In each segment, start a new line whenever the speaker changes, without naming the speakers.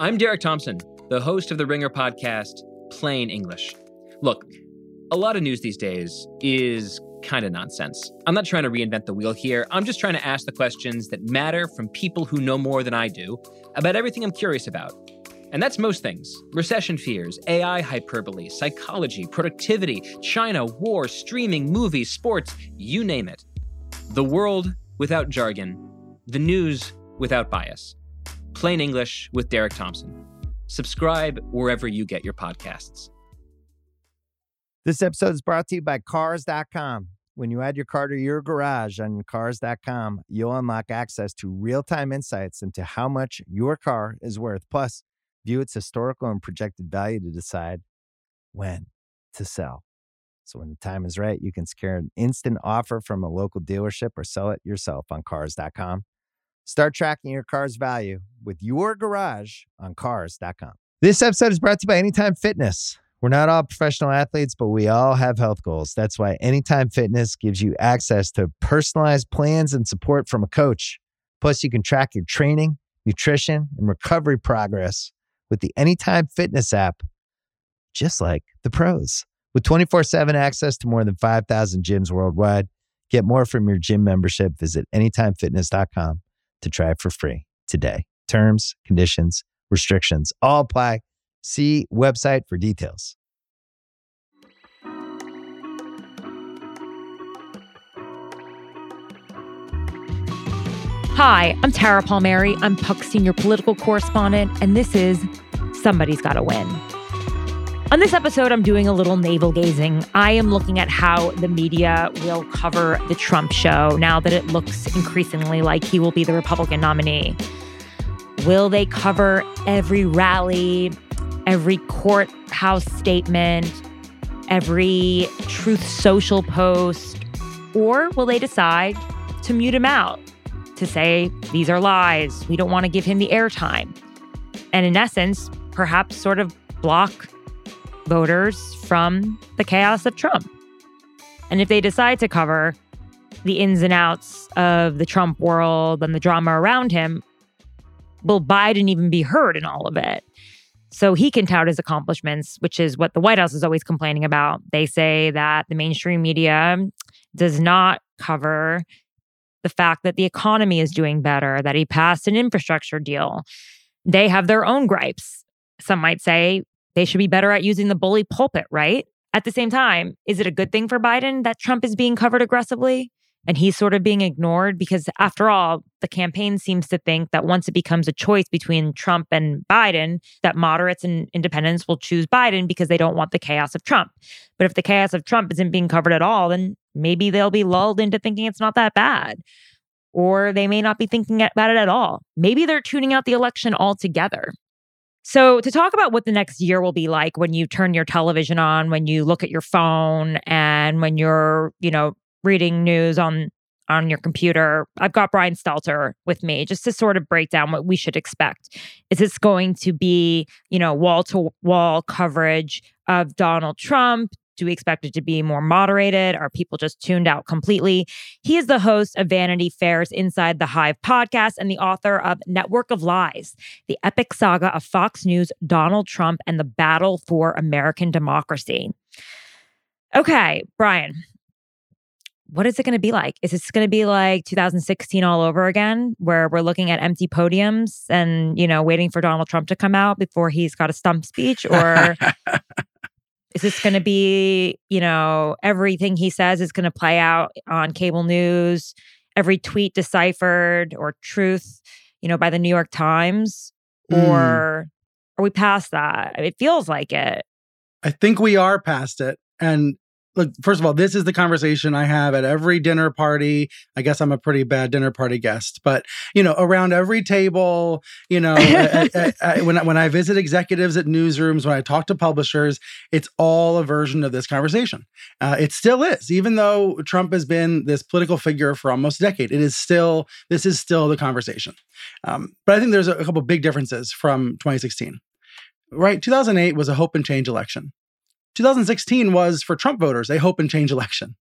I'm Derek Thompson, the host of the Ringer podcast, Plain English. Look, a lot of news these days is kind of nonsense. I'm not trying to reinvent the wheel here. I'm just trying to ask the questions that matter from people who know more than I do about everything I'm curious about. And that's most things recession fears, AI hyperbole, psychology, productivity, China, war, streaming, movies, sports, you name it. The world without jargon, the news without bias. Plain English with Derek Thompson. Subscribe wherever you get your podcasts.
This episode is brought to you by Cars.com. When you add your car to your garage on Cars.com, you'll unlock access to real time insights into how much your car is worth. Plus, view its historical and projected value to decide when to sell. So, when the time is right, you can secure an instant offer from a local dealership or sell it yourself on Cars.com. Start tracking your car's value with your garage on Cars.com. This episode is brought to you by Anytime Fitness. We're not all professional athletes, but we all have health goals. That's why Anytime Fitness gives you access to personalized plans and support from a coach. Plus, you can track your training, nutrition, and recovery progress with the Anytime Fitness app, just like the pros. With 24 7 access to more than 5,000 gyms worldwide, get more from your gym membership. Visit AnytimeFitness.com to try it for free today. Terms, conditions, restrictions all apply. See website for details.
Hi, I'm Tara Palmeri. I'm Puck Senior Political Correspondent, and this is Somebody's Gotta Win. On this episode, I'm doing a little navel gazing. I am looking at how the media will cover the Trump show now that it looks increasingly like he will be the Republican nominee. Will they cover every rally, every courthouse statement, every Truth Social post? Or will they decide to mute him out, to say, these are lies, we don't want to give him the airtime? And in essence, perhaps sort of block voters from the chaos of Trump. And if they decide to cover the ins and outs of the Trump world and the drama around him, will Biden even be heard in all of it? So he can tout his accomplishments, which is what the White House is always complaining about. They say that the mainstream media does not cover the fact that the economy is doing better, that he passed an infrastructure deal. They have their own gripes. Some might say they should be better at using the bully pulpit, right? At the same time, is it a good thing for Biden that Trump is being covered aggressively and he's sort of being ignored? Because after all, the campaign seems to think that once it becomes a choice between Trump and Biden, that moderates and independents will choose Biden because they don't want the chaos of Trump. But if the chaos of Trump isn't being covered at all, then maybe they'll be lulled into thinking it's not that bad. Or they may not be thinking about it at all. Maybe they're tuning out the election altogether. So, to talk about what the next year will be like when you turn your television on, when you look at your phone, and when you're, you know, reading news on on your computer, I've got Brian Stelter with me just to sort of break down what we should expect. Is this going to be, you know, wall to wall coverage of Donald Trump? Do we expect it to be more moderated? Are people just tuned out completely? He is the host of Vanity Fair's Inside the Hive podcast and the author of Network of Lies, the epic saga of Fox News, Donald Trump, and the battle for American democracy. Okay, Brian, what is it going to be like? Is this going to be like 2016 all over again, where we're looking at empty podiums and, you know, waiting for Donald Trump to come out before he's got a stump speech? Or is this going to be, you know, everything he says is going to play out on cable news, every tweet deciphered or truth, you know, by the New York Times? Mm. Or are we past that? It feels like it.
I think we are past it. And look, first of all, this is the conversation I have at every dinner party. I guess I'm a pretty bad dinner party guest, but you know, around every table, you know, I, I, I, when when I visit executives at newsrooms, when I talk to publishers, it's all a version of this conversation. Uh, it still is, even though Trump has been this political figure for almost a decade. It is still this is still the conversation. Um, but I think there's a, a couple big differences from 2016. Right, 2008 was a hope and change election 2016 was for Trump voters a hope and change election.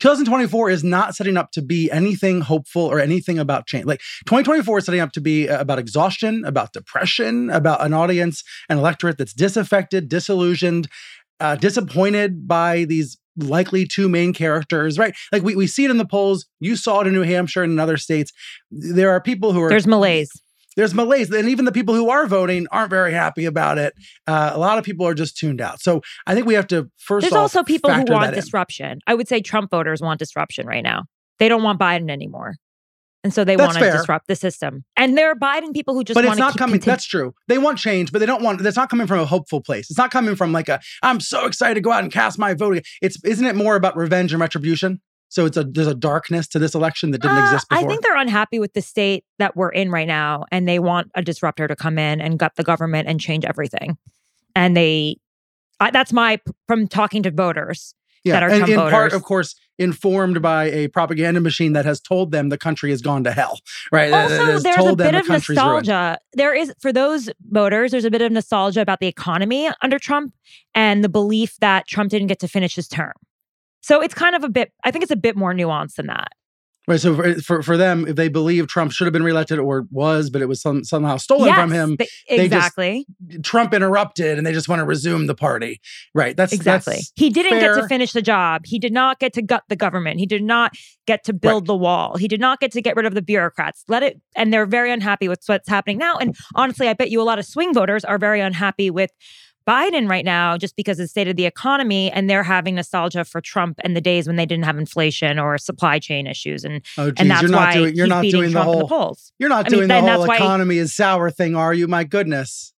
2024 is not setting up to be anything hopeful or anything about change. Like 2024 is setting up to be uh, about exhaustion, about depression, about an audience, an electorate that's disaffected, disillusioned, uh, disappointed by these likely two main characters, right? Like we, we see it in the polls. You saw it in New Hampshire and in other states. There are people who are.
There's malaise
there's malaise. And even the people who are voting aren't very happy about it. Uh, a lot of people are just tuned out. So I think we have to first
There's also people who want
in.
disruption. I would say Trump voters want disruption right now. They don't want Biden anymore. And so they want to disrupt the system. And there are Biden people who just
but it's
want
not coming.
continue-
That's true. They want change, but they don't want. That's not coming from a hopeful place. It's not coming from like a. I'm so excited to go out and cast my vote. It's isn't it more about revenge and retribution? So it's a there's a darkness to this election that didn't
Uh,
exist before.
I think they're unhappy with the state that we're in right now, and they want a disruptor to come in and gut the government and change everything. And they, I, that's my from talking to voters.
yeah,
that are
and
Trump
in part,
voters.
of course, informed by a propaganda machine that has told them the country has gone to hell. Right?
Also, there's a bit
the
of
country's ruined.
nostalgia. There is for those voters. There's a bit of nostalgia about the economy under Trump and the belief that Trump didn't get to finish his term. So it's kind of a bit. I think it's a bit more nuanced than that.
Right. So for, for for them, if they believe Trump should have been reelected or was, but it was some, somehow stolen from him,
they-
they just-
exactly.
Trump interrupted, and they just want to resume the party. Right. That's
Exactly.
that's-
he didn't get to finish the job. He did not get to gut the government. He did not get to build the wall. He did not get to get rid of the bureaucrats. Let it, and they're very unhappy with what's happening now. And honestly, I bet you a lot of swing voters are very unhappy with Biden right now just because of the state of the economy and they're having nostalgia for Trump and the days when they didn't have inflation or supply chain issues. And
Oh, geez,
and that's
you're not
why
doing. You're
he's
not
beating
doing the
Trump in the
whole.
polls.
You're not
I mean,
doing the
then that's
whole
why-
economy is sour thing, are you? My goodness.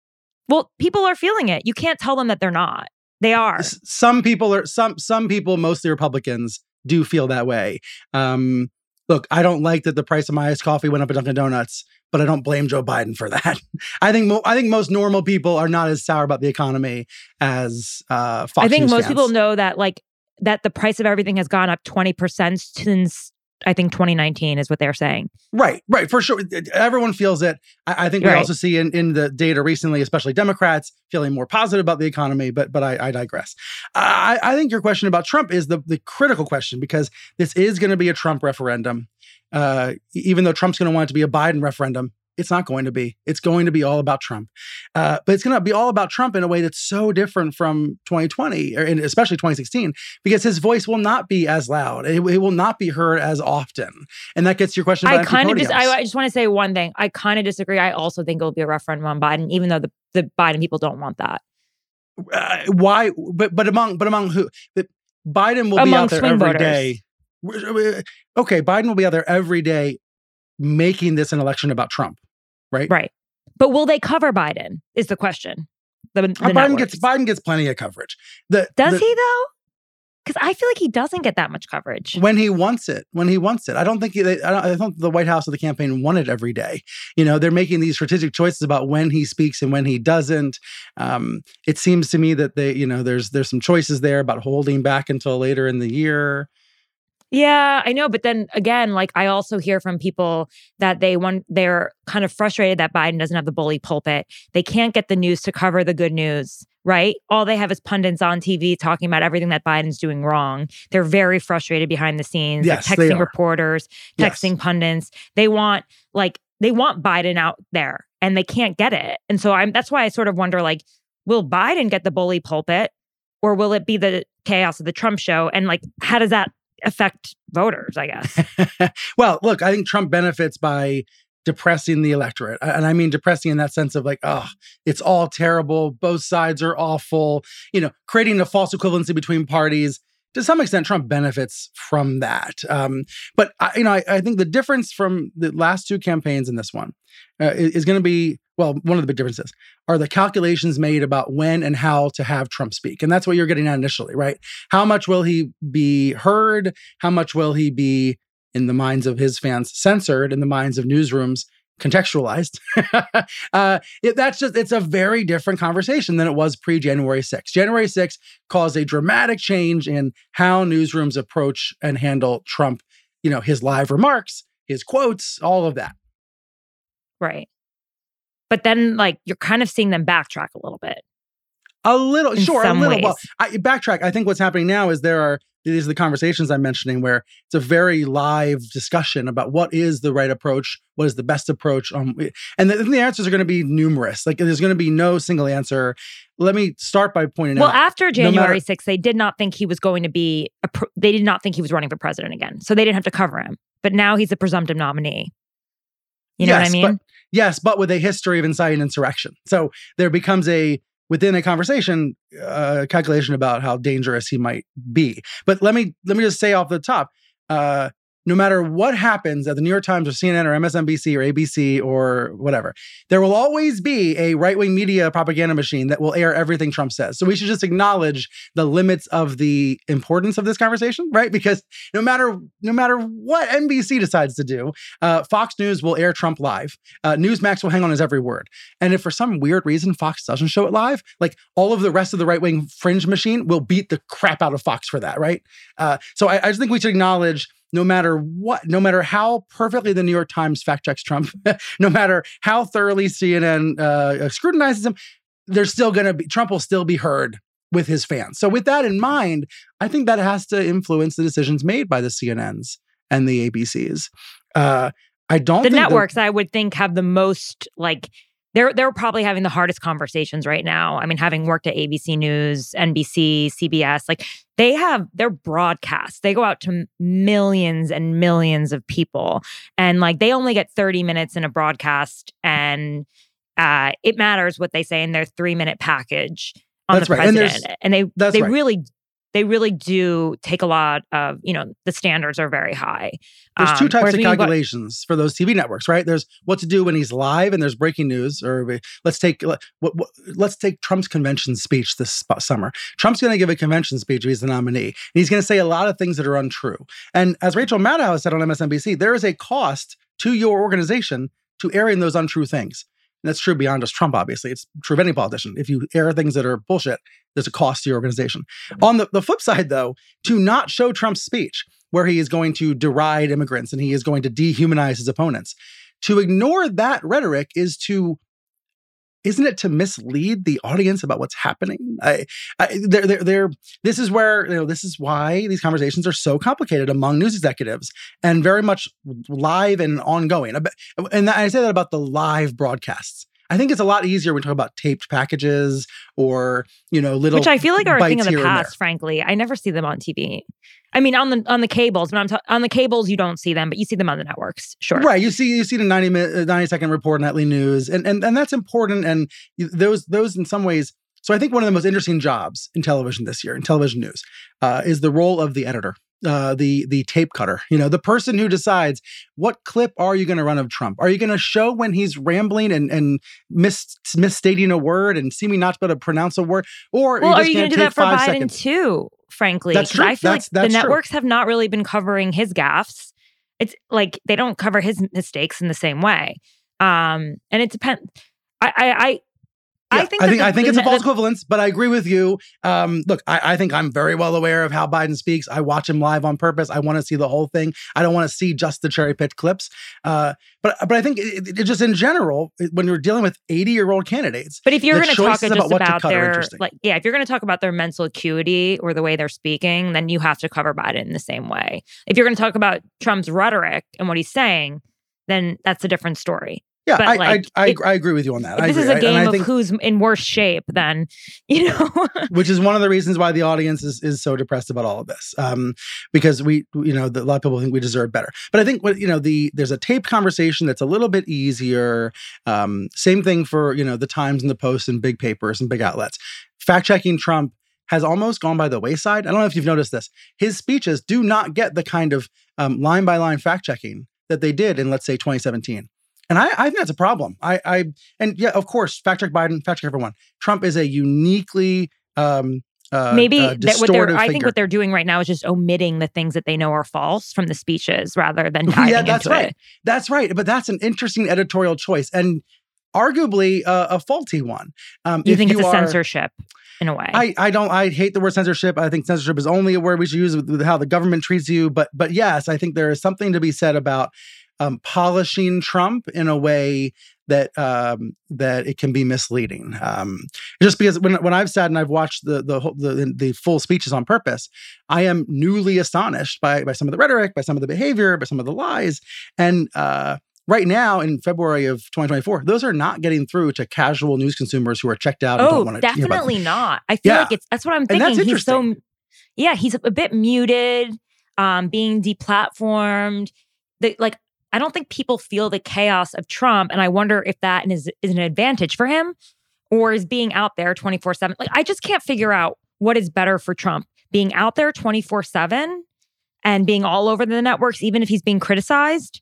Well, people are feeling it. You can't tell them that they're not. They are.
S- Some people are. Some some people, mostly Republicans, do feel that way. Um, look, I don't like that the price of my iced coffee went up at Dunkin' Donuts, but I don't blame Joe Biden for that. I think mo- I think most normal people are not as sour about the economy as uh, Fox
I think
News
most
fans.
people know that like that the price of everything has gone up 20% since I think 2019 is what they're saying.
Right, right, for sure. Everyone feels it. I, I think we
Right.
also see in, in the data recently, especially Democrats feeling more positive about the economy. But but I, I digress. I, I think your question about Trump is the the critical question because this is going to be a Trump referendum. Uh, even though Trump's going to want it to be a Biden referendum, it's not going to be. It's going to be all about Trump. Uh, but it's going to be all about Trump in a way that's so different from 2020, or in, especially 2016, because his voice will not be as loud. It, it will not be heard as often. And that gets your question
I kind of just I. I just want to say one thing. I kind of disagree. I also think it will be a referendum on Biden, even though the, the Biden people don't want that.
uh, why but but among but among who but biden will be out there every
voters.
day okay biden will be out there every day making this an election about trump right,
Right. But will they cover Biden? Is the question. The, the
Uh, biden
networks.
gets biden gets plenty of coverage the,
Does
the-
he though? Because I feel like he doesn't get that much coverage.
when he wants it when he wants it i don't think he, they, I, don't, I don't think the white house or the campaign want it every day you know they're making these strategic choices about when he speaks and when he doesn't um, it seems to me that they you know there's there's some choices there about holding back until later in the year
Yeah, I know. But then again, like I also hear from people that they want, they're kind of frustrated that Biden doesn't have the bully pulpit. They can't get the news to cover the good news, right? All they have is pundits on TV talking about everything that Biden's doing wrong. They're very frustrated behind the scenes.
Yes, they
texting reporters,
Yes.
texting pundits. They want, like, they want Biden out there and they can't get it. And so I'm, that's why I sort of wonder, like, will Biden get the bully pulpit or will it be the chaos of the Trump show? And like, how does that affect voters, I guess.
well, look, I think Trump benefits by depressing the electorate. And I mean depressing in that sense of like, oh, it's all terrible. Both sides are awful. You know, creating a false equivalency between parties. To some extent, Trump benefits from that. Um, but I, you know, I, I think the difference from the last two campaigns and this one uh, is, is going to be well. One of the big differences are the calculations made about when and how to have Trump speak, and that's what you're getting at initially, right? How much will he be heard? How much will he be in the minds of his fans censored in the minds of newsrooms contextualized uh, it, that's just it's a very different conversation than it was pre-january 6th january 6th caused a dramatic change in how newsrooms approach and handle trump you know his live remarks his quotes all of that
right. But then, like, you're kind of seeing them backtrack a little bit.
A little, sure, a little.
ways.
Well, I, backtrack. I think what's happening now is there are these are the conversations I'm mentioning where it's a very live discussion about what is the right approach, what is the best approach, um, and the, the answers are going to be numerous. Like there's going to be no single answer. Let me start by pointing
Well,
out.
Well, after January
matter-
6th, they did not think he was going to be, a pr- they did not think he was running for president again. So they didn't have to cover him. But now he's a presumptive nominee. You know what I
Yes,
mean?
But, yes, but with a history of inciting insurrection. So there becomes a within a conversation uh, calculation about how dangerous he might be. But let me let me just say off the top, uh, no matter what happens at the New York Times or CNN or MSNBC or ABC or whatever, there will always be a right wing media propaganda machine that will air everything Trump says. So we should just acknowledge the limits of the importance of this conversation, right? Because no matter no matter what NBC decides to do, uh, Fox News will air Trump live. Uh, Newsmax will hang on his every word. And if for some weird reason Fox doesn't show it live, like all of the rest of the right wing fringe machine will beat the crap out of Fox for that, right? Uh, so I, I just think we should acknowledge no matter what, no matter how perfectly the New York Times fact checks Trump, no matter how thoroughly CNN uh, scrutinizes him, there's still going to be, Trump will still be heard with his fans. So with that in mind, I think that has to influence the decisions made by the CNNs and the ABCs. Uh, I don't
the networks I would think have the most like they're they're probably having the hardest conversations right now. I mean, having worked at ABC News, NBC, CBS, like they have their broadcasts. They go out to millions and millions of people, and like they only get thirty minutes in a broadcast, and uh, it matters what they say in their three minute package on
That's
the
right. And
president, and, they
that's
they
right.
really. They really do take a lot of, you know, the standards are very high.
There's two
Um,
types of
when you go-
calculations for those TV networks, right? There's what to do when he's live, and there's breaking news. Or we- let's take let, what, what, let's take Trump's convention speech this summer. Trump's going to give a convention speech if he's the nominee, and he's going to say a lot of things that are untrue. And as Rachel Maddow said on MSNBC, there is a cost to your organization to airing those untrue things. And that's true beyond just Trump, obviously. It's true of any politician. If you air things that are bullshit, there's a cost to your organization. Mm-hmm. On the, the flip side, though, to not show Trump's speech, where he is going to deride immigrants and he is going to dehumanize his opponents, to ignore that rhetoric is to isn't it to mislead the audience about what's happening? I, I, they're, they're, they're, this is where, you know, this is why these conversations are so complicated among news executives and very much live and ongoing. And I say that about the live broadcasts. I think it's a lot easier when we talk about taped packages or, you know, little
which I feel like are a thing of the
here and there.
past. Frankly, I never see them on TV. I mean, on the on the cables. When I'm ta- on the cables, you don't see them, but you see them on the networks. Sure,
Right. You see, you see the 90 minute, 90 second report nightly news, and and and that's important. And those those in some ways. So I think one of the most interesting jobs in television this year, in television news, uh, is the role of the editor, uh, the the tape cutter. You know, the person who decides what clip are you going to run of Trump. Are you going to show when he's rambling and and mis- misstating a word and seeming not to be able to pronounce a word, or
Well,
are you
you
going to
do that for Biden
seconds?
too? Frankly,
That's true.
I feel
That's-
like the
true.
networks have not really been covering his gaffes. It's like they don't cover his mistakes in the same way. Um, and it depends. I, I, I, I think
I think I think it's a false equivalence, but I agree with you. Um, look, I, I think I'm very well aware of how Biden speaks. I watch him live on purpose. I want to see the whole thing. I don't want to see just the cherry picked clips. Uh, but but I think it, it- just in general, when you're dealing with 80 year old candidates,
But if you're going to talk
about what to
about their
interesting.
like, yeah, if you're going to talk about their mental acuity or the way they're speaking, then you have to cover Biden in the same way. If you're going to talk about Trump's rhetoric and what he's saying, then that's a different story.
Yeah, I,
like,
I, I,
it-
I agree with you on that.
This is
a
a
I- and I
game of
think-
who's in worse shape, than, you know.
which is one of the reasons why the audience is, is so depressed about all of this um, because we you know the, a lot of people think we deserve better. But i think what you know the there's a tape conversation that's a little bit easier um, same thing for you know the times and the post and big papers and big outlets. Fact checking trump has almost gone by the wayside. I don't know if you've noticed this. His speeches do not get the kind of um, line by line fact checking that they did in let's say 2017 and I, I think that's a problem. I, I and yeah, of course, fact check Biden, fact check everyone. Trump is a uniquely um, uh,
Maybe
uh,
that what they're, I think what they're doing right now is just omitting the things that they know are false from the speeches rather than diving
yeah, that's right.
it.
That's right. But that's an interesting editorial choice and arguably uh, a faulty one. Um,
You
if
think it's a
are-
censorship in a way?
I, I don't I hate the word censorship. I think censorship is only a word we should use with, with how the government treats you. But but yes, I think there is something to be said about um, polishing Trump in a way that um, that it can be misleading. Um, just because when when I've sat and I've watched the the, the the full speeches on purpose, I am newly astonished by by some of the rhetoric, by some of the behavior, by some of the lies, and uh, right now in February of 2024, those are not getting through to casual news consumers who are checked out.
Oh, definitely not. I feel
Yeah.
like it's that's what I'm thinking. He's so yeah, he's a bit muted, um, being deplatformed. The, like I don't think people feel the chaos of Trump, and I wonder if that is is an advantage for him, or is being out there 24 seven. Like I just can't figure out what is better for Trump: being out there 24 seven and being all over the networks, even if he's being criticized.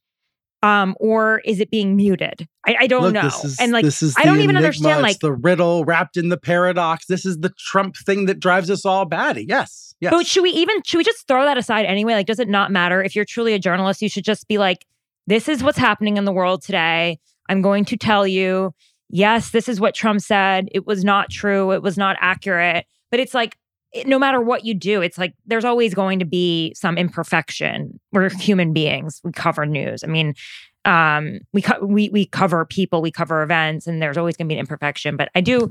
Um, or is it being muted? I, I don't
Look,
know.
Is,
and like,
this is
I don't even
enigma,
understand, like-
the riddle wrapped in the paradox. This is the Trump thing that drives us all batty. Yes, yes.
But should we even should we just throw that aside anyway? Like, does it not matter if you're truly a journalist? You should just be like, "This is what's happening in the world today. I'm going to tell you. Yes, this is what Trump said. It was not true. It was not accurate. But it's like, it- no matter what you do, it's like there's always going to be some imperfection. We're human beings. We cover news. I mean, um, we co- we we cover people. We cover events, and there's always going to be an imperfection. But I do.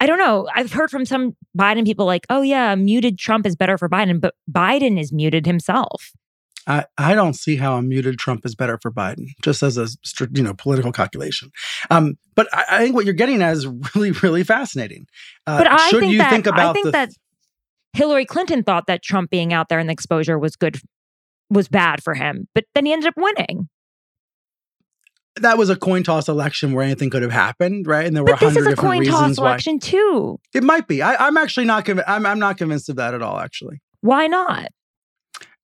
I don't know. I've heard from some Biden people like, oh, yeah, muted Trump is better for Biden, but Biden is muted himself.
I, I don't see how a muted Trump is better for Biden, just as a you know political calculation. Um, but I, I think what you're getting at is really really fascinating. Uh,
But I
should
think
you
that
think about
I think
the,
that Hillary Clinton thought that Trump being out there and the exposure was good, was bad for him, but then he ended up winning.
that was a coin toss election where anything could have happened, right? And there were a
But this is a coin toss
why
election too.
it might be. I, I'm actually not convinced. I'm, I'm not convinced of that at all. Actually,
Why not?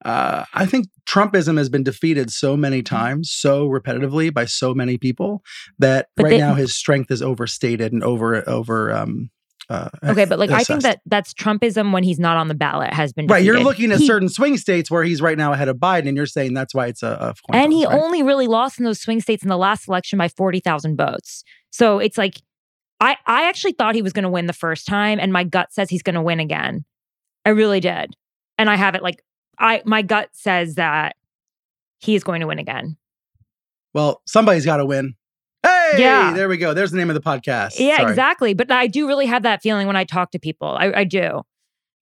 Uh, I think Trumpism has been defeated so many times, so repetitively by so many people that
But
right
they-
now his strength is overstated and over over. Um, uh,
Okay, but like I think that that's Trumpism when he's not on the ballot has been
Right, you're looking at
He-
certain swing states where he's right now ahead of Biden, and you're saying that's why it's a, a
and he
right?
only really lost in those swing states in the last election by 40,000 votes. So it's like I I actually thought he was going to win the first time and my gut says he's going to win again. I really did. And I have it like I my gut says that he is going to win again.
Well, somebody's got to win. Hey,
Yeah.
there we go. There's the name of the podcast.
Yeah,
Sorry.
exactly. But I do really have that feeling when I talk to people. I, I do.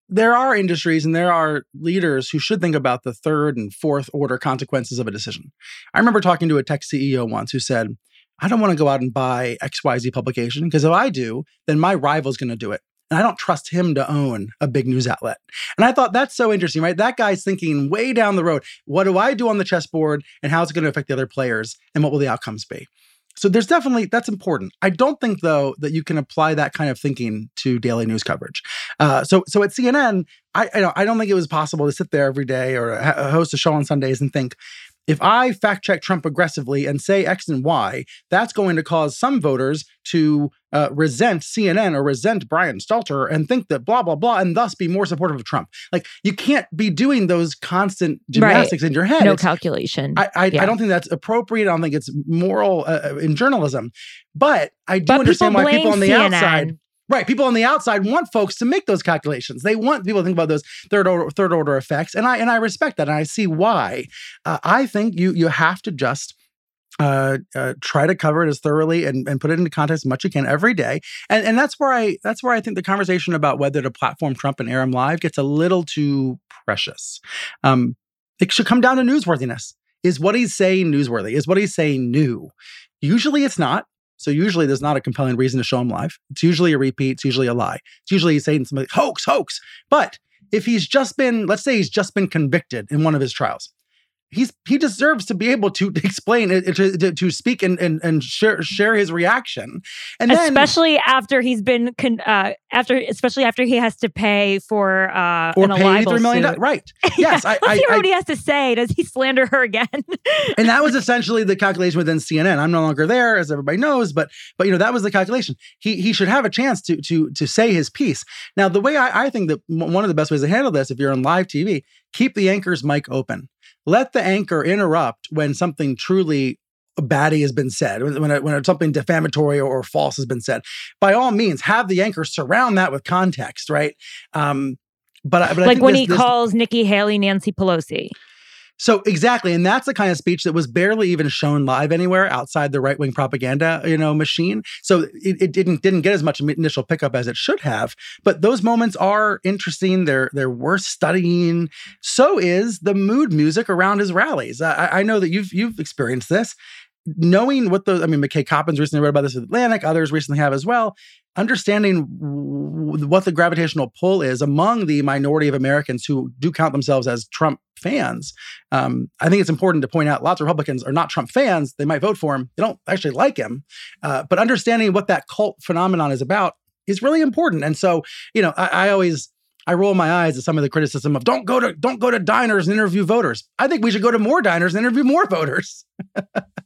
There are industries and there are leaders who should think about the third and fourth order consequences of a decision. I remember talking to a tech CEO once who said, I don't want to go out and buy XYZ publication because if I do, then my rival's going to do it. And I don't trust him to own a big news outlet. And I thought that's so interesting, right? That guy's thinking way down the road. What do I do on the chessboard and how is it going to affect the other players and what will the outcomes be? So there's definitely that's important. I don't think though that you can apply that kind of thinking to daily news coverage. Uh, so so at CNN, I I don't, I don't think it was possible to sit there every day or host a show on Sundays and think if I fact check Trump aggressively and say X and Y, that's going to cause some voters to uh, resent CNN or resent Brian Stelter and think that blah blah blah, and thus be more supportive of Trump. Like you can't be doing those constant gymnastics in your head.
No
It's-
calculation.
I, I,
Yeah.
I don't think that's appropriate. I don't think it's moral uh, uh, in journalism. But I do
but
understand
people
why people on the
CNN.
outside, right? People on the outside want folks to make those calculations. They want people to think about those third order, third order effects, and I and I respect that, and I see why. Uh, I think you you have to just. Uh, uh, try to cover it as thoroughly and, and put it into context as much as you can every day, and and that's where I that's where I think the conversation about whether to platform Trump and air him live gets a little too precious. Um, it should come down to newsworthiness. Is what he's saying newsworthy? Is what he's saying new? Usually it's not. So usually there's not a compelling reason to show him live. It's usually a repeat. It's usually a lie. It's usually he's saying something like, hoax, hoax. But if he's just been, let's say he's just been convicted in one of his trials, he's he deserves to be able to explain it, to, to, to speak and, and and share share his reaction. And then
especially after he's been con- uh, after especially after he has to pay for uh
or pay three million dollars. Right. Yes. I,
Let's
I,
hear
I,
what he has to say. Does he slander her again?
and that was essentially the calculation within CNN. I'm no longer there, as everybody knows, but but you know that was the calculation. He he should have a chance to to to say his piece. Now, the way I, I think that one of the best ways to handle this, if you're on live TV, keep the anchor's mic open. Let the anchor interrupt when something truly baddie has been said, when when, something defamatory or, false has been said. By all means, have the anchor surround that with context, right? Um, but I- but I
like
think
when
this-
he
this-
calls Nikki Haley Nancy Pelosi.
So exactly, and that's the kind of speech that was barely even shown live anywhere outside the right wing propaganda, uh, you know, machine. So it, it, didn't didn't get as much initial pickup as it should have. But those moments are interesting. They're they're worth studying. So is the mood music around his rallies. I, I know that you've you've experienced this. Knowing what the I mean, McKay Coppins recently wrote about this with Atlantic. Others recently have as well understanding what the gravitational pull is among the minority of Americans who do count themselves as Trump fans. Um, I think it's important to point out lots of Republicans are not Trump fans. They might vote for him. They don't actually like him. Uh, but understanding what that cult phenomenon is about is really important. And so, you know, I, I always I roll my eyes at some of the criticism of don't go to don't go to diners and interview voters. I think we should go to more diners and interview more voters.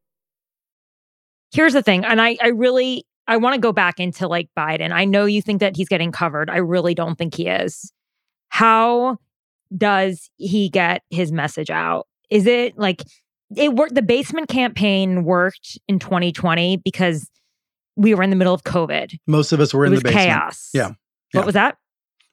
Here's the thing, and I, I really, I want to go back into like Biden. I know you think that he's getting covered. I really don't think he is. How does he get his message out? Is it like it worked? The basement campaign worked in 2020 because we were in the middle of COVID.
Most of us were
it
in the basement.
Chaos.
Yeah.
What was that?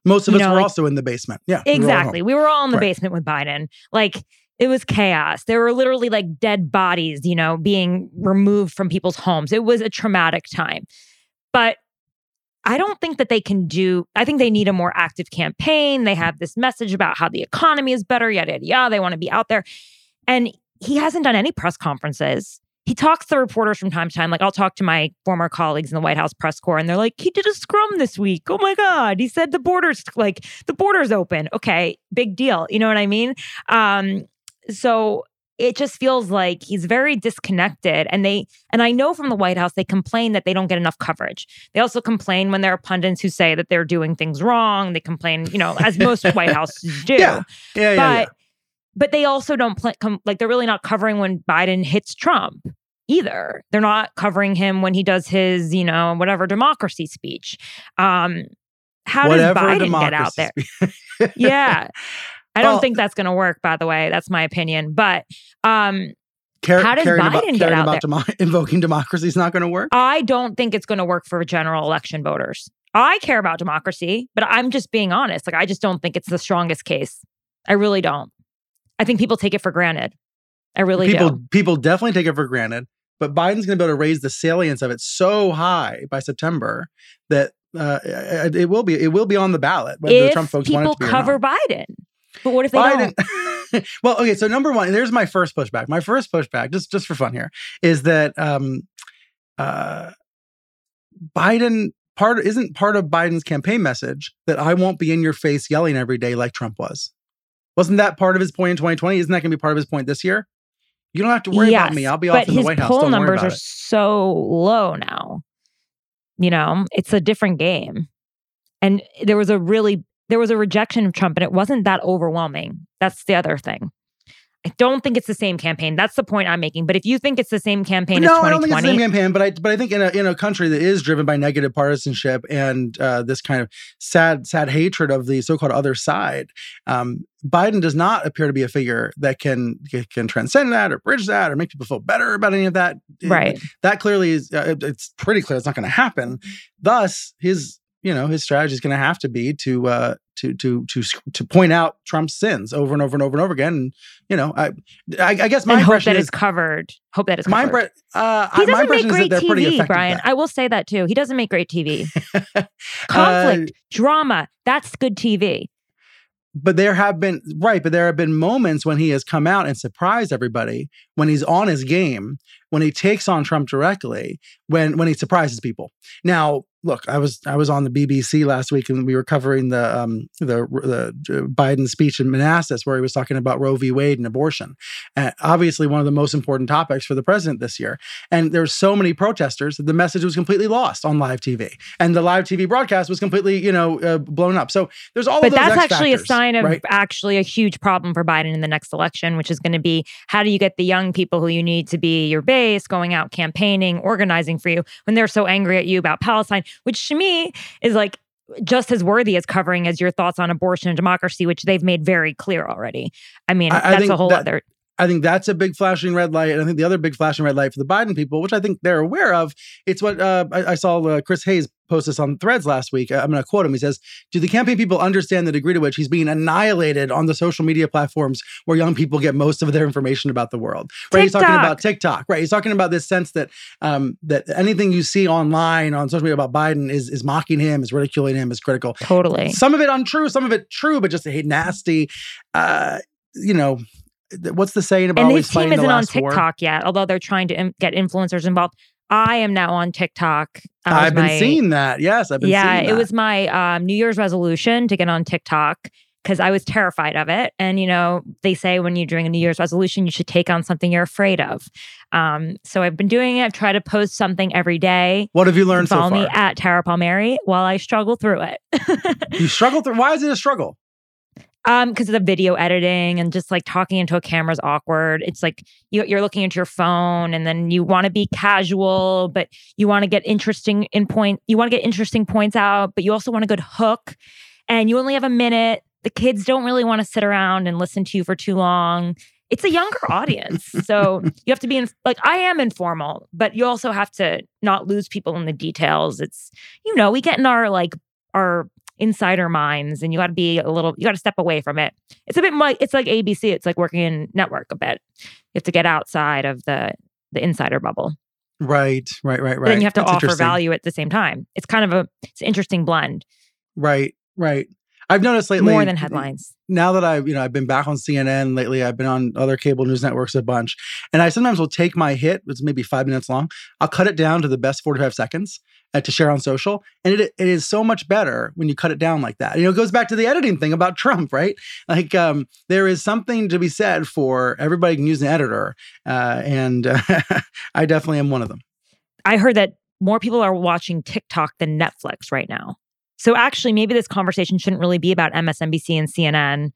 Most of
You
us
know,
were
like-
also in the basement. Yeah.
Exactly. We were all in the
Right.
basement with Biden. Like it was chaos. There were literally like dead bodies, you know, being removed from people's homes. It was a traumatic time. But I don't think that they can do, I think they need a more active campaign. They have this message about how the economy is better, yada, yada, yada. They want to be out there. And he hasn't done any press conferences. He talks to reporters from time to time. Like I'll talk to my former colleagues in the White House press corps, and they're like, "He did a scrum this week. Oh my god!" He said the borders, like the borders open. Okay, big deal. You know what I mean? Um, so it just feels like he's very disconnected and they and i know from the white house they complain that they don't get enough coverage they also complain when there are pundits who say that they're doing things wrong they complain you know as most white houses do
Yeah. Yeah. Yeah.
but
yeah.
but they also don't pl- com- like they're really not covering when biden hits trump either they're not covering him when he does his you know whatever democracy speech um how
Whatever
does biden get out there yeah I don't
Well-
think that's going to work, by the way. That's my opinion. But um,
Care-
How does
caring
Biden
about,
get out
about demo- invoking democracy is not going to work?
I don't think it's going to work for general election voters. I care about democracy, but I'm just being honest. Like, I just don't think it's the strongest case. I really don't. I think people take it for granted. I really
people
do.
people definitely take it for granted, but Biden's going to be able to raise the salience of it so high by September that uh, it will be it will be on the ballot whether the
If
Trump folks want it
people
to
cover. Biden, but what if they
Biden.
don't?
well, okay. So number one, there's my first pushback. My first pushback, just just for fun here, is that um, uh, Biden part isn't part of Biden's campaign message that I won't be in your face yelling every day like Trump was. Wasn't that part of his point in 2020? Isn't that going to be part of his point this year? You don't have to worry
yes,
about me. I'll be
but
off in the
his
White House.
poll
Don't
numbers are
it.
so low now. You know, it's a different game. And there was a really there was a rejection of Trump, and it wasn't that overwhelming. That's the other thing. I don't think it's the same campaign. That's the point I'm making. But if you think it's the same campaign
no,
as
I don't think it's the same campaign, but I but I think in a in a country that is driven by negative partisanship and uh, this kind of sad sad hatred of the so-called other side, um, Biden does not appear to be a figure that can can transcend that or bridge that or make people feel better about any of that.
right?
That clearly is uh, it- it's pretty clear it's not going to happen. Thus, his you know his strategy is going to have to be to uh, to to to to point out Trump's sins over and over and over and over again. And you know, I I, I guess my
and hope that
is
it's covered. Hope that is
my
covered.
impre- uh,
he doesn't make
impression is
great TV, Brian. I will say that too. He doesn't make great TV.
Uh,
Conflict, drama, that's good TV.
but there have been right, but there have been moments when he has come out and surprised everybody when he's on his game, when he takes on Trump directly, when when he surprises people. Now, look, I was I was on the BBC last week and we were covering the um the the Biden speech in Manassas where he was talking about Roe v. Wade and abortion. And obviously one of the most important topics for the president this year. And there's so many protesters that the message was completely lost on live TV. And the live TV broadcast was completely, you know, uh, blown up. So there's all
But
of those
that's
X
actually a sign of
right?
actually a huge problem for Biden in the next election, which is going to be how do you get the young people who you need to be your base going out campaigning, organizing for you when they're so angry at you about Palestine, which to me is like just as worthy as covering as your thoughts on abortion and democracy, which they've made very clear already. I mean,
I- I
that's a whole
that-
other.
I think that's a big flashing red light. And I think the other big flashing red light for the Biden people, which I think they're aware of, it's what uh, I, I saw uh, Chris Hayes post this on threads last week. I'm going to quote him. He says, Do the campaign people understand the degree to which he's being annihilated on the social media platforms where young people get most of their information about the world? Right. He's talking about TikTok. Right. He's talking about this sense that um, that anything you see online on social media about Biden is is mocking him, is ridiculing him, is critical.
Totally.
Some of it untrue, some of it true, but just hate nasty. Uh, you know, what's the saying about
and his team isn't on
last war?
TikTok yet, although they're trying to im- get influencers involved. I am now on TikTok. Was
I've been
my-
seeing that. Yes, I've been
yeah, it was my um, New Year's resolution to get on TikTok because I was terrified of it. And you know, they say when you're doing a New Year's resolution, you should take on something you're afraid of. Um, so I've been doing it. I've tried to post something every day.
What have you learned so
follow
far?
me at Tara Palmeri while I struggle through it.
you struggle through. Why is it a struggle?
Um, because of the video editing and just like talking into a camera is awkward. It's like you, you're looking into your phone and then you want to be casual, but you want to get interesting in point. You want to get interesting points out, but you also want a good hook. And you only have a minute. The kids don't really want to sit around and listen to you for too long. It's a younger audience, so you have to be in. Like I am informal, but you also have to not lose people in the details. It's you know we get in our like our insider minds and you got to be a little you got to step away from it it's a bit like it's like abc it's like working in network a bit you have to get outside of the the insider bubble
Right, right, right, right.
but then you have to
That's
offer value at the same time it's kind of a it's an interesting blend
Right, right. I've noticed lately
more than headlines
now that I've you know I've been back on CNN lately, I've been on other cable news networks a bunch, and I sometimes will take my hit, it's maybe five minutes long. I'll cut it down to the best forty five seconds uh, to share on social, and it it is so much better when you cut it down like that. You know, it goes back to the editing thing about Trump, right? Like um, there is something to be said for everybody can use an editor, uh, and uh, I definitely am one of them.
i heard that more people are watching tiktok than netflix right now so actually maybe this conversation shouldn't really be about msnbc and cnn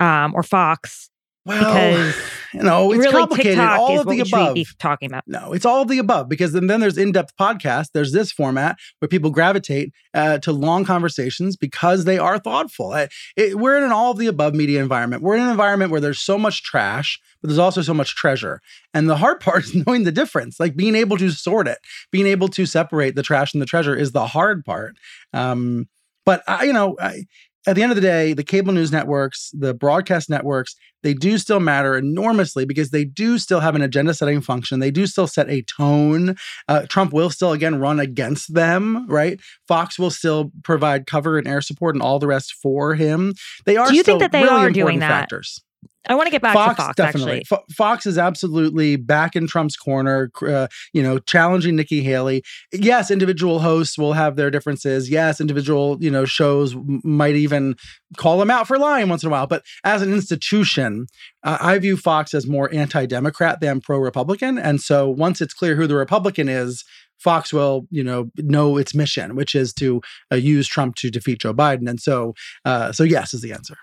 um, or fox
Well,
because
you know, it's
really
complicated.
tiktok
all of the above.
talking about
No, it's all of the above because then, then there's in-depth podcasts. There's this format where people gravitate uh, to long conversations because they are thoughtful. Uh, it- we're in an all of the above media environment. We're in an environment where there's so much trash, but there's also so much treasure. And the hard part is knowing the difference, like being able to sort it, being able to separate the trash and the treasure is the hard part. Um, but I, you know, I, at the end of the day, the cable news networks, the broadcast networks, they do still matter enormously because they do still have an agenda setting function. They do still set a tone. Uh, Trump will still, again, run against them, right? Fox will still provide cover and air support and all the rest for him. They are
Do you think that they
really
are doing that?
factors.
I want to get back
Fox,
to Fox.
definitely.
Actually,
Fo- Fox is absolutely back in Trump's corner. Uh, you know, challenging Nikki Haley. Yes, individual hosts will have their differences. Yes, individual you know shows might even call them out for lying once in a while. But as an institution, uh, I view Fox as more anti-democrat than pro-republican. And so once it's clear who the Republican is. Fox will, you know, know its mission, which is to uh, use Trump to defeat Joe Biden, and so, uh, so yes is the answer.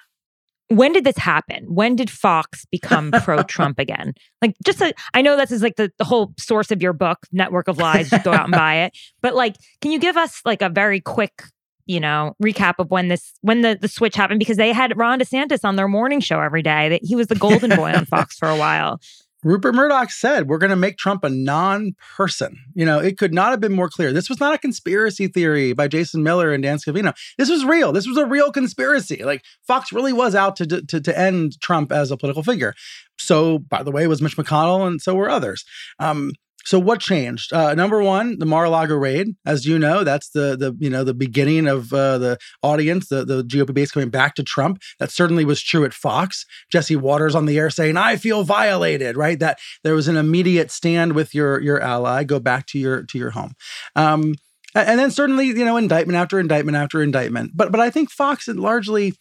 When did this happen? When did Fox become pro Trump again? Like, just a, I know this is like the, the whole source of your book, Network of Lies. Just go out and buy it. But like, can you give us like a very quick, you know, recap of when this when the the switch happened? Because they had Ron DeSantis on their morning show every day. That he was the golden boy on Fox for a while.
Rupert Murdoch said, We're going to make Trump a non person. You know, it could not have been more clear. This was not a conspiracy theory by Jason Miller and Dan Scavino. This was real. This was a real conspiracy. Like, Fox really was out to, to, to end Trump as a political figure. So, by the way, was Mitch McConnell, and so were others. Um, so what changed? Uh, number one, the Mar-a-Lago raid. As you know, that's the the you know the beginning of uh, the audience, the the GOP base coming back to Trump. That certainly was true at Fox. Jesse Watters on the air saying, "I feel violated." Right? That there was an immediate stand with your your ally. Go back to your to your home. Um, and then certainly you know indictment after indictment after indictment. But but I think Fox largely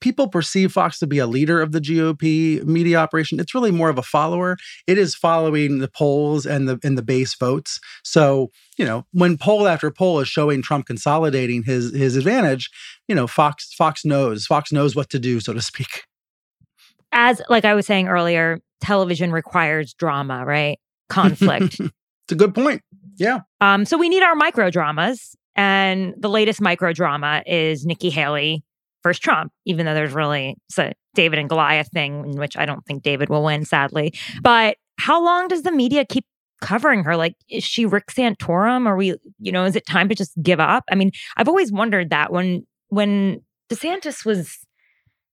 people perceive Fox to be a leader of the GOP media operation. It's really more of a follower. It is following the polls and the and the base votes. So you know when poll after poll is showing Trump consolidating his his advantage, you know Fox Fox knows Fox knows what to do, so to speak.
As like I was saying earlier, television requires drama, right? Conflict.
it's a good point. Yeah.
Um. So we need our micro dramas, and the latest micro drama is Nikki Haley versus Trump, even though there's really a David and Goliath thing, in which I don't think David will win, sadly. But how long does the media keep covering her? Like, is she Rick Santorum? Are we, you know, is it time to just give up? I mean, I've always wondered that when when DeSantis was,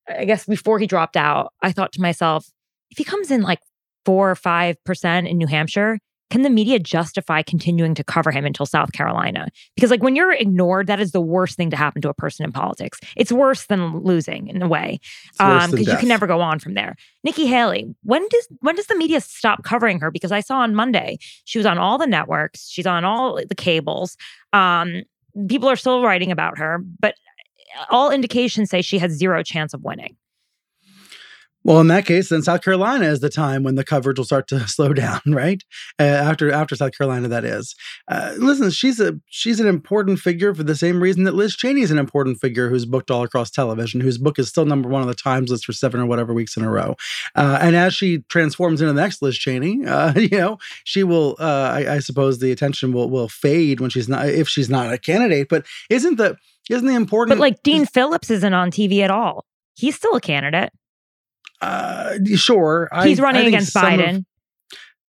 I guess before he dropped out, I thought to myself, if he comes in like four or five percent in New Hampshire, can the media justify continuing to cover him until South Carolina? Because like when you're ignored, that is the worst thing to happen to a person in politics. It's worse than losing in a way, because um, you can never go on from there. Nikki Haley, when does when does the media stop covering her? Because I saw on Monday she was on all the networks, she's on all the cables. Um, people are still writing about her, but all indications say she has zero chance of winning.
Well, in that case, then South Carolina is the time when the coverage will start to slow down, right? Uh, after after South Carolina, that is. Uh, listen, she's a she's an important figure for the same reason that Liz Cheney is an important figure who's booked all across television, whose book is still number one on the Times list for seven or whatever weeks in a row. Uh, and as she transforms into the next Liz Cheney, uh, you know, she will. Uh, I, I suppose the attention will will fade when she's not if she's not a candidate. But isn't the isn't the important?
But like Dean Phillips isn't on TV at all. He's still a candidate.
Uh, sure.
He's
I,
running
I
against Biden.
Of,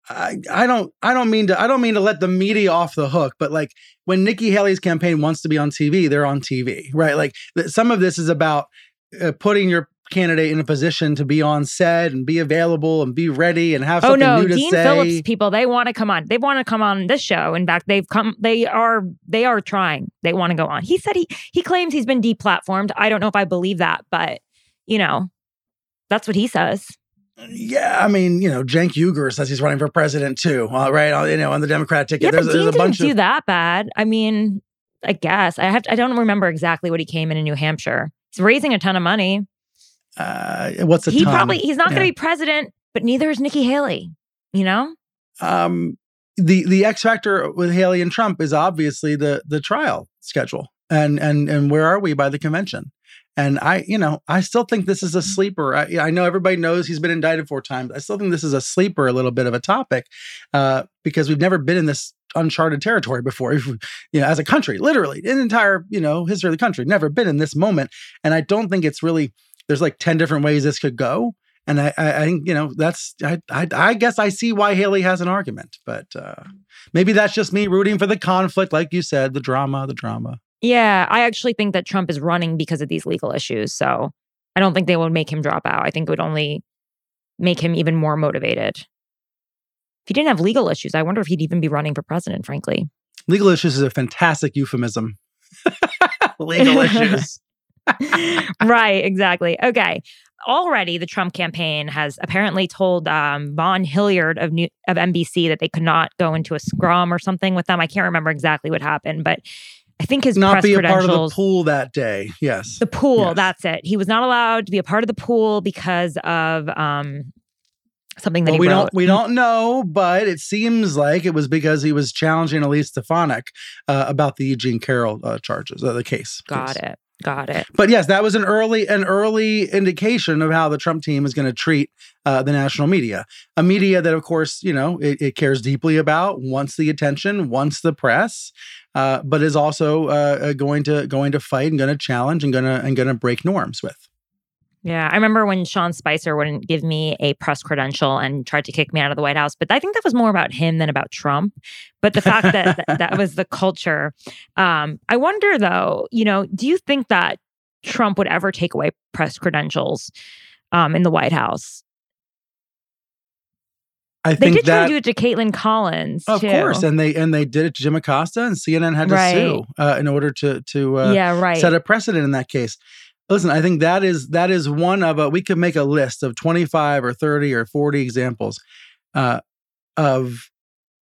I, I don't I don't mean to I don't mean to let the media off the hook, but like when Nikki Haley's campaign wants to be on TV, they're on TV, right? Like th- some of this is about uh, putting your candidate in a position to be on set and be available and be ready and have something
oh no
new to
dean
say.
phillips people they want to come on they want to come on this show in fact they've come they are they are trying they want to go on he said he he claims he's been deplatformed i don't know if i believe that but you know that's what he says
Yeah, I mean, you know, Cenk Uygur says he's running for president too, uh, right? You know, on the Democrat ticket.
yeah,
there's,
but
there's
Dean
a
didn't
bunch
do that bad i mean i guess i have to, i don't remember exactly what he came in in new hampshire he's raising a ton of money
uh, what's the
he
ton?
probably he's not
Yeah.
going to be president but neither is nikki haley you know
um, the the X factor with Haley and Trump is obviously the the trial schedule, and and and where are we by the convention? And I, you know, I still think this is a sleeper. I, I know everybody knows he's been indicted four times. I still think this is a sleeper, a little bit of a topic, uh, because we've never been in this uncharted territory before. you know, as a country, literally, in the entire you know history of the country, never been in this moment. And I don't think it's really. There's like ten different ways this could go. And I, I, I think you know that's I, I, I guess I see why Haley has an argument, but uh, maybe that's just me rooting for the conflict, like you said, the drama, the drama.
Yeah, I actually think that Trump is running because of these legal issues. So I don't think they would make him drop out. I think it would only make him even more motivated. If he didn't have legal issues, I wonder if he'd even be running for president, frankly.
Legal issues is a fantastic euphemism. legal issues.
right, exactly. Okay. already the Trump campaign has apparently told um, Vaughn Hilliard of New, of NBC that they could not go into a scrum or something with them. I can't remember exactly what happened, but I think his
not be a part of the pool that day. Yes,
the pool.
Yes.
That's it. He was not allowed to be a part of the pool because of um, something that
Well,
he
we
wrote.
don't we don't know, but it seems like it was because he was challenging Elise Stefanik uh, about the Eugene Carroll uh, charges, uh, the case.
Got
case.
it. Got it.
But yes, that was an early an early indication of how the Trump team is going to treat uh, the national media, a media that, of course, you know, it, it cares deeply about, wants the attention, wants the press, uh, but is also uh, uh, going to going to fight and going to challenge and going to and going to break norms with.
Yeah, I remember when Sean Spicer wouldn't give me a press credential and tried to kick me out of the White House. But I think that was more about him than about Trump. But the fact that that, that was the culture. Um, I wonder, though, you know, do you think that Trump would ever take away press credentials um, in the White House?
I
They
think
did try to do it to Kaitlan Collins,
Of
too.
course, and they and they did it to Jim Acosta, and CNN had to
Right.
sue uh, in order to to uh,
yeah, right.
set a precedent in that case. Listen, I think that is that is one of a. We could make a list of twenty five or thirty or forty examples uh, of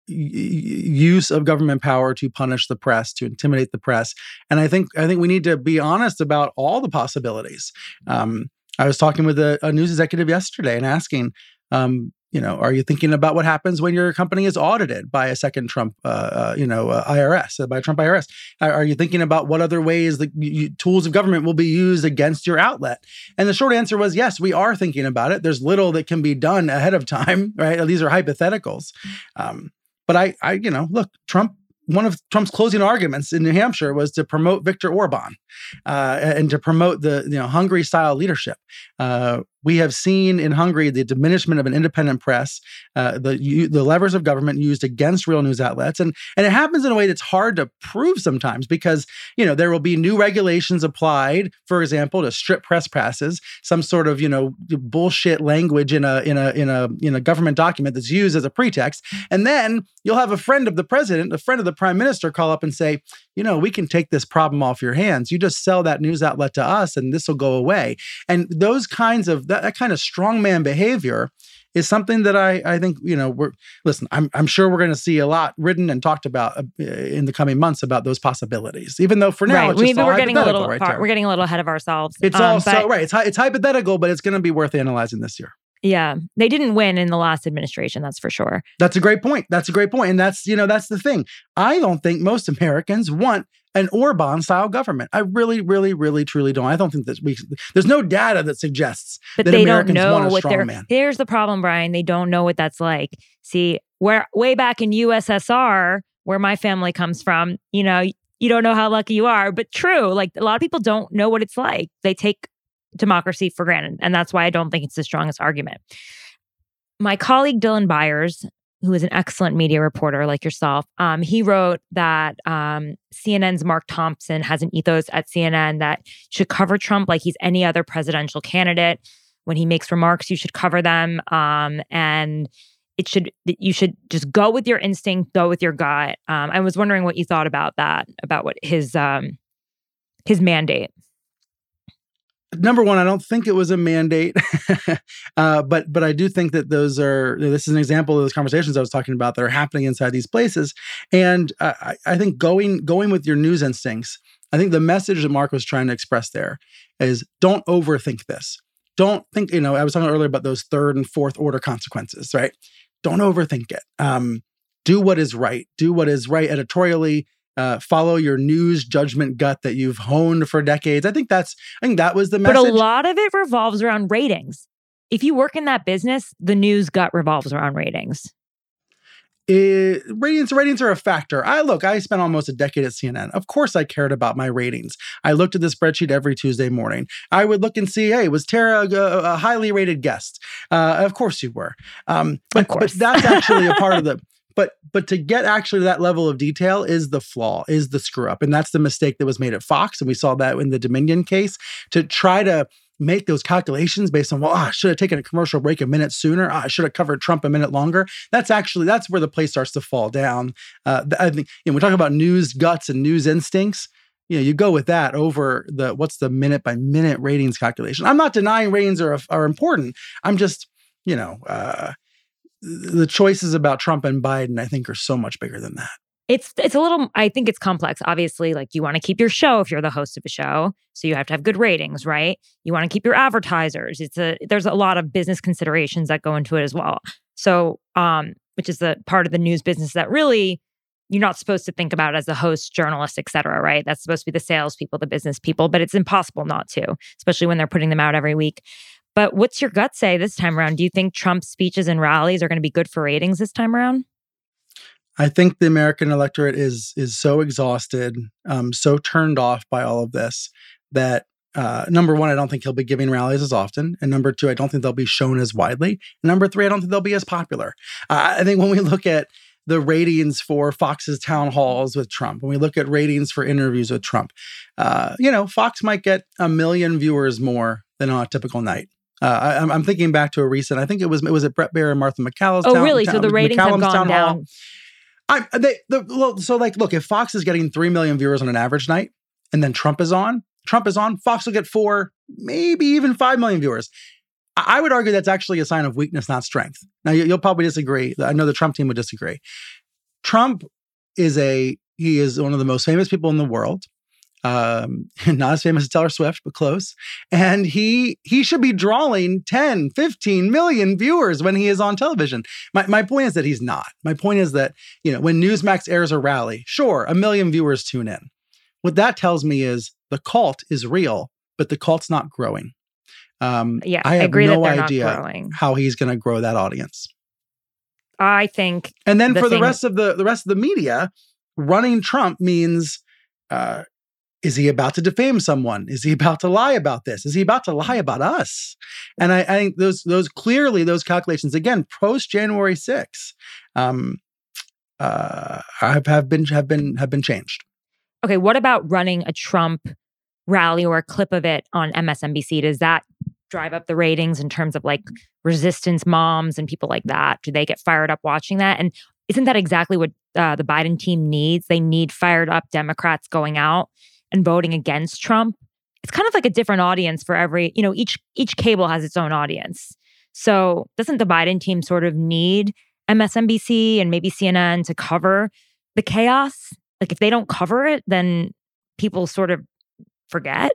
y- use of government power to punish the press, to intimidate the press, and I think I think we need to be honest about all the possibilities. Um, I was talking with a, a news executive yesterday and asking, um, you know, are you thinking about what happens when your company is audited by a second Trump, uh, uh, you know, uh, IRS, uh, by Trump IRS? Are, are you thinking about what other ways the you, tools of government will be used against your outlet? And the short answer was yes, we are thinking about it. There's little that can be done ahead of time, right? These are hypotheticals. Um, but I, I, you know, look, Trump. One of Trump's closing arguments in New Hampshire was to promote Viktor Orban uh, and to promote the you know Hungary style leadership. Uh, we have seen in Hungary the diminishment of an independent press, uh, the the levers of government used against real news outlets, and and it happens in a way that's hard to prove sometimes because you know there will be new regulations applied, for example, to strip press passes, some sort of you know bullshit language in a in a in a in a government document that's used as a pretext, and then you'll have a friend of the president, a friend of the prime minister, call up and say, you know, we can take this problem off your hands. You just sell that news outlet to us, and this will go away. And those kinds of that, that kind of strongman behavior is something that I I think you know we're listen. I'm I'm sure we're going to see a lot written and talked about uh, in the coming months about those possibilities. Even though for now
right.
it's just
Maybe we're getting a little
right
far, we're getting a little ahead of ourselves.
It's
Um,
all so right. It's it's hypothetical, but it's going to be worth analyzing this year.
Yeah, they didn't win in the last administration. That's for sure.
That's a great point. That's a great point. And that's, you know, that's the thing. I don't think most Americans want an Orban style government. I really, really, really, truly don't. I don't think that we, there's no data that suggests
But
that
they
Americans
don't know
want a
what
strong man.
Here's the problem, Brian. They don't know what that's like. See, where way back in USSR, where my family comes from, you know, you don't know how lucky you are. But true, like a lot of people don't know what it's like. They take democracy for granted, and that's why I don't think it's the strongest argument. My colleague Dylan Byers, who is an excellent media reporter like yourself, um, he wrote that um, CNN's Mark Thompson has an ethos at CNN that should cover Trump like he's any other presidential candidate. When he makes remarks, you should cover them, um, and it should you should just go with your instinct, go with your gut. Um, I was wondering what you thought about that, about what his um, his mandate.
Number one, I don't think it was a mandate, uh, but but I do think that those are this is an example of those conversations I was talking about that are happening inside these places, and uh, I, I think going going with your news instincts. I think the message that Mark was trying to express there is don't overthink this. Don't think you know. I was talking earlier about those third and fourth order consequences, right? Don't overthink it. Um, do what is right. Do what is right editorially uh, follow your news judgment gut that you've honed for decades. I think that's I think that was the message.
But a lot of it revolves around ratings. If you work in that business, the news gut revolves around ratings.
It, ratings ratings are a factor. I look, I spent almost a decade at CNN. Of course I cared about my ratings. I looked at the spreadsheet every Tuesday morning. I would look and see, hey, was Tara a, a highly rated guest? Uh, of course you were. Um, but, but that's actually a part of the but but to get actually to that level of detail is the flaw is the screw up. And that's the mistake that was made at fox. And we saw that in the dominion case. To try to make those calculations based on well ah, i should have taken a commercial break a minute sooner. Ah, i should have covered trump a minute longer. That's actually that's where the play starts to fall down. Uh, i think you know, we talk about news guts and news instincts. You know, you go with that over the what's the minute by minute ratings calculation. I'm not denying ratings are are important. I'm just, you know, uh, the choices about Trump and Biden, I think, are so much bigger than that.
It's it's a little I think it's complex. Obviously, like you want to keep your show if you're the host of a show, so you have to have good ratings, right? You want to keep your advertisers. It's a there's a lot of business considerations that go into it as well. So, um, which is the part of the news business that really you're not supposed to think about as a host, journalist, et cetera, right? That's supposed to be the salespeople, the business people, but it's impossible not to, especially when they're putting them out every week. But what's your gut say this time around? Do you think Trump's speeches and rallies are going to be good for ratings this time around?
I think the American electorate is is so exhausted, um, so turned off by all of this that uh, number one, I don't think he'll be giving rallies as often, and number two, I don't think they'll be shown as widely. And number three, I don't think they'll be as popular. Uh, I think when we look at the ratings for Fox's town halls with Trump, when we look at ratings for interviews with Trump, uh, you know, Fox might get a million viewers more than on a typical night. Uh, I, am thinking back to a recent. I think it was it was at Bret Baier and Martha MacCallum's.
Oh,
town,
really?
Town,
so the ratings
MacCallum's
have gone down. Hall.
I, they, the, well, so like, look, if Fox is getting three million viewers on an average night, and then Trump is on, Trump is on, Fox will get four, maybe even five million viewers. I would argue that's actually a sign of weakness, not strength. Now, you'll probably disagree. I know the Trump team would disagree. Trump is a he is one of the most famous people in the world um, not as famous as Taylor Swift, but close. And he he should be drawing 10, 15 million viewers when he is on television. My, my point is that he's not. My point is that, you know, when Newsmax airs a rally, sure, a million viewers tune in. What that tells me is the cult is real, but the cult's not growing. Um,
yeah,
I have
I agree
no idea how he's going to grow that audience.
I think,
And then
the
for the rest of the the rest of the media, running Trump means uh, is he about to defame someone? Is he about to lie about this? Is he about to lie about us? And I, I think those those clearly those calculations again post January 6, um, uh, have, have been have been have been changed.
okay, what about running a Trump rally or a clip of it on MSNBC? Does that drive up the ratings in terms of like resistance moms and people like that? Do they get fired up watching that? And isn't that exactly what uh, the Biden team needs? They need fired up Democrats going out and voting against Trump. It's kind of like a different audience for every, you know, each each cable has its own audience. So doesn't the Biden team sort of need MSNBC and maybe CNN to cover the chaos? Like if they don't cover it, then people sort of forget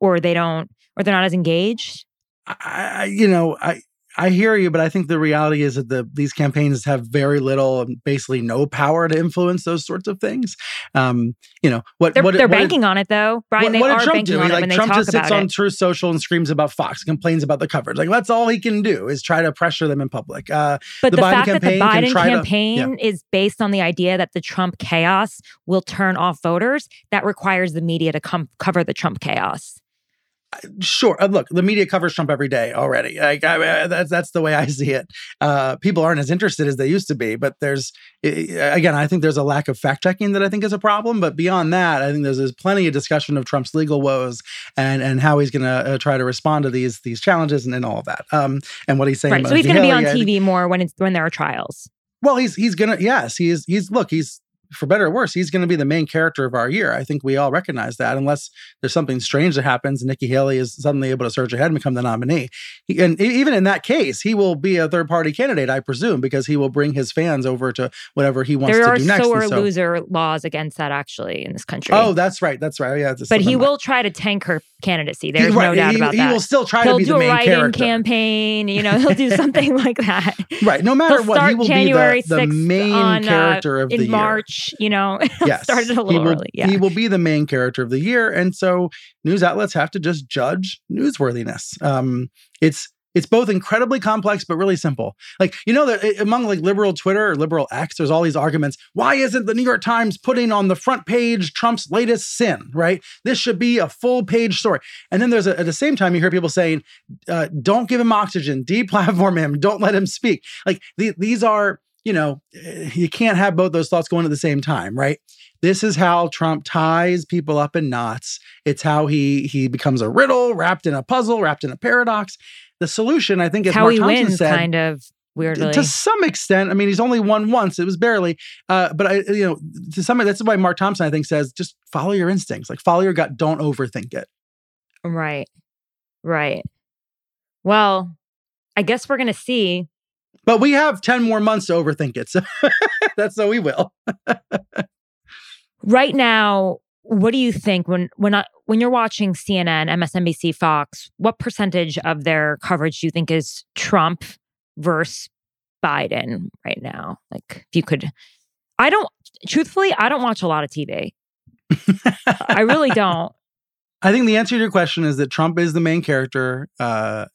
or they don't or they're not as engaged.
I, you know I I hear you, but I think the reality is that the these campaigns have very little, and basically no power to influence those sorts of things. Um, you know what?
They're,
what
they're
what did-
banking on it though, Brian.
what,
they
what
are
did Trump
banking
do?
on
He,
it
like
when they
Trump
talk
just sits on
it.
Truth Social and screams about Fox, complains about the coverage. Like that's all he can do is try to pressure them in public. Uh,
But the,
Biden
fact that the Biden
try to-
campaign is based on the idea that the Trump chaos will turn off voters, that requires the media to come cover the Trump chaos.
Sure. Uh, look, the media covers Trump every day already. Like I, I- that's that's the way I see it. Uh, people aren't as interested as they used to be, but there's i- i- again, I think there's a lack of fact checking that I think is a problem. But beyond that, I think there's, there's plenty of discussion of Trump's legal woes and and how he's going to uh, try to respond to these these challenges and, and all of that. Um, and what he's saying.
Right.
about
So he's going to be on
Haley, I think-
TV more when it's when there are trials.
Well, he's he's gonna yes, he's he's look, he's for better or worse, he's gonna be the main character of our year. I think we all recognize that, unless there's something strange that happens and Nikki Haley is suddenly able to surge ahead and become the nominee. He, and even in that case, he will be a third party candidate, I presume, because he will bring his fans over to whatever he wants
There
to
are
do next.
sore
And so-
loser laws against that actually in this country.
oh, that's right, that's right. Yeah,
but he will try to tank her candidacy. There's
He's
no doubt
he,
about
he
that.
He will still try
he'll
to be
do
the
a
main
write-in
character.
campaign. You know, he'll do something like that.
Right. No matter
He'll
what, he will
January
be the, the main
on, uh,
character of
in
the year.
March. You know,
yes.
started a
he
little
will,
early. Yeah.
He will be the main character of the year. And so news outlets have to just judge newsworthiness. Um, it's it's both incredibly complex but really simple. Like, you know, that eh, among like liberal Twitter or liberal X, there's all these arguments. Why isn't the New York Times putting on the front page Trump's latest sin, right? This should be a full page story. And then there's a, at the same time, you hear people saying, uh, don't give him oxygen, deplatform him, don't let him speak. Like the, these are, you know, you can't have both those thoughts going at the same time, right? This is how Trump ties people up in knots. It's how he he becomes a riddle wrapped in a puzzle, wrapped in a paradox. The solution, I think, as
how
Mark
he
Thompson
wins,
said,
kind of weirdly.
To some extent, I mean, he's only won once. It was barely, uh, but I, you know, to some that's why Mark Thompson, I think, says just follow your instincts, like follow your gut, don't overthink it.
Right, right. Well, I guess we're gonna see.
But we have ten more months to overthink it, so that's so we will.
right now, what do you think when when I, when you're watching CNN, MSNBC, Fox? What percentage of their coverage do you think is Trump versus Biden right now? Like, if you could, I don't. Truthfully, I don't watch a lot of TV. I really don't.
I think the answer to your question is that Trump is the main character. Uh,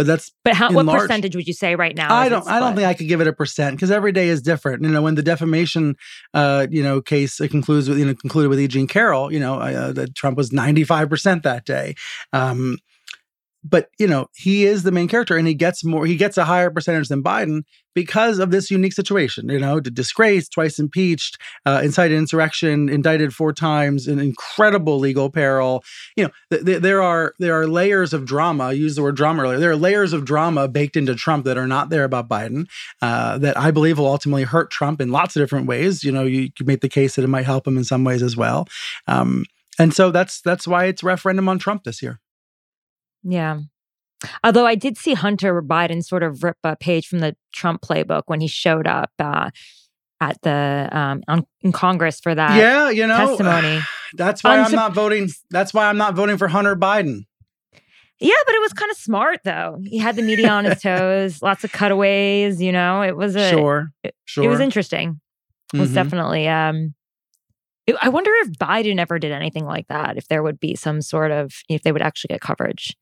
but that's
but how what large, percentage would you say right now?
I don't I don't think I could give it a percent because every day is different. You know, when the defamation uh, you know case it concludes with you know concluded with E. Jean Carroll, you know uh, that Trump was ninety five percent that day. Um, but you know he is the main character and he gets more he gets a higher percentage than biden because of this unique situation you know disgraced twice impeached uh, incited insurrection indicted four times an incredible legal peril. You know th- th- there are there are layers of drama i used the word drama earlier there are layers of drama baked into trump that are not there about biden uh, that i believe will ultimately hurt trump in lots of different ways. You know you make the case that it might help him in some ways as well. Um, and so that's that's why it's referendum on trump this year
yeah. Although I did see Hunter Biden sort of rip a page from the Trump playbook when he showed up uh, at the um, on, in Congress for that.
Yeah, you know,
testimony.
That's why I'm not voting. That's why I'm not voting for Hunter Biden.
Yeah, but it was kind of smart though. He had the media on his toes, lots of cutaways. You know, it was a
sure,
it,
sure.
It was interesting. It was mm-hmm. definitely. um it, I wonder if Biden ever did anything like that. If there would be some sort of if they would actually get coverage.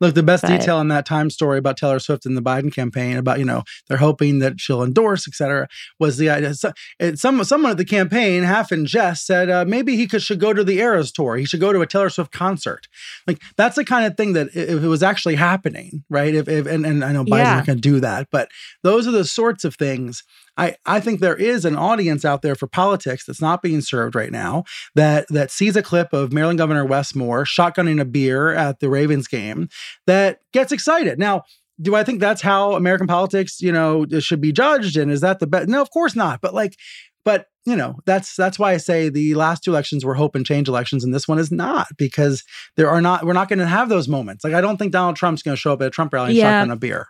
Look, the best but, detail in that time story about Taylor Swift and the Biden campaign about you know they're hoping that she'll endorse, et cetera, was the idea. So, it, some someone at the campaign, half in jest, said uh, maybe he could should go to the Eras tour. He should go to a Taylor Swift concert. Like that's the kind of thing that if it was actually happening, right? If, if and, and I know Biden's yeah. not going to do that, but those are the sorts of things I, I think there is an audience out there for politics that's not being served right now that that sees a clip of Maryland Governor Wes Moore shotgunning a beer at the Ravens game that gets excited. Now, do I think that's how American politics, you know, should be judged? And is that the best? No, of course not. But like, but you know, that's that's why I say the last two elections were hope and change elections, and this one is not because there are not. We're not going to have those moments. Like, I don't think Donald Trump's going to show up at a Trump rally and yeah. shotgun a beer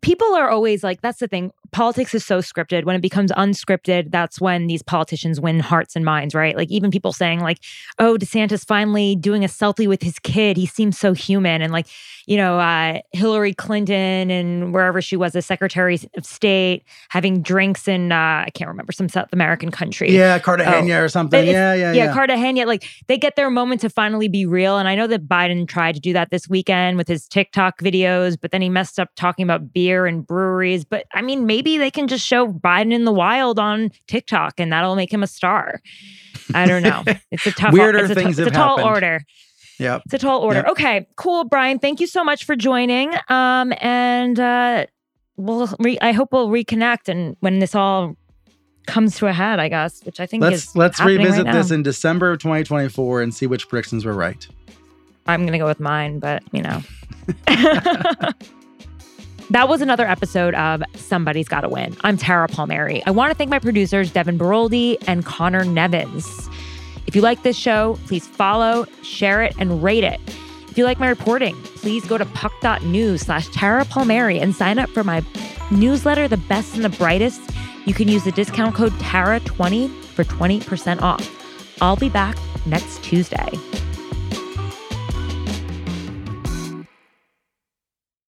people are always like that's the thing politics is so scripted. When it becomes unscripted that's when these politicians win hearts and minds right? Like even people saying like oh desantis finally doing a selfie with his kid. He seems so human. And like you know uh, hillary clinton and wherever she was as secretary of state having drinks in uh, i can't remember some south american country.
Yeah cartagena oh, or something. Yeah, yeah
yeah yeah. Cartagena like they get their moment to finally be real. And i know that biden tried to do that this weekend with his tiktok videos but then he messed up talking about beer and breweries. But i mean maybe maybe they can just show Biden in the wild on TikTok and that'll make him a star. I don't know. It's a tough
weirder
it's a,
things
it's a tall
happened.
order.
Yeah.
It's a tall order. Yep. Okay, cool, Brian. Thank you so much for joining. Um, and uh, we'll re- I hope we'll reconnect and when this all comes to a head, I guess, which I think
let's,
is
let's revisit
right
this in December of 2024 and see which predictions were right.
I'm gonna go with mine, but you know. That was another episode of Somebody's Gotta Win. I'm Tara Palmeri. I want to thank my producers, Devon Baroldi and Conor Nevins. If you like this show, please follow, share it, and rate it. If you like my reporting, please go to puck.news slash Tara Palmeri and sign up for my newsletter, The Best and the Brightest. You can use the discount code TARA20 for 20% off. I'll be back next Tuesday.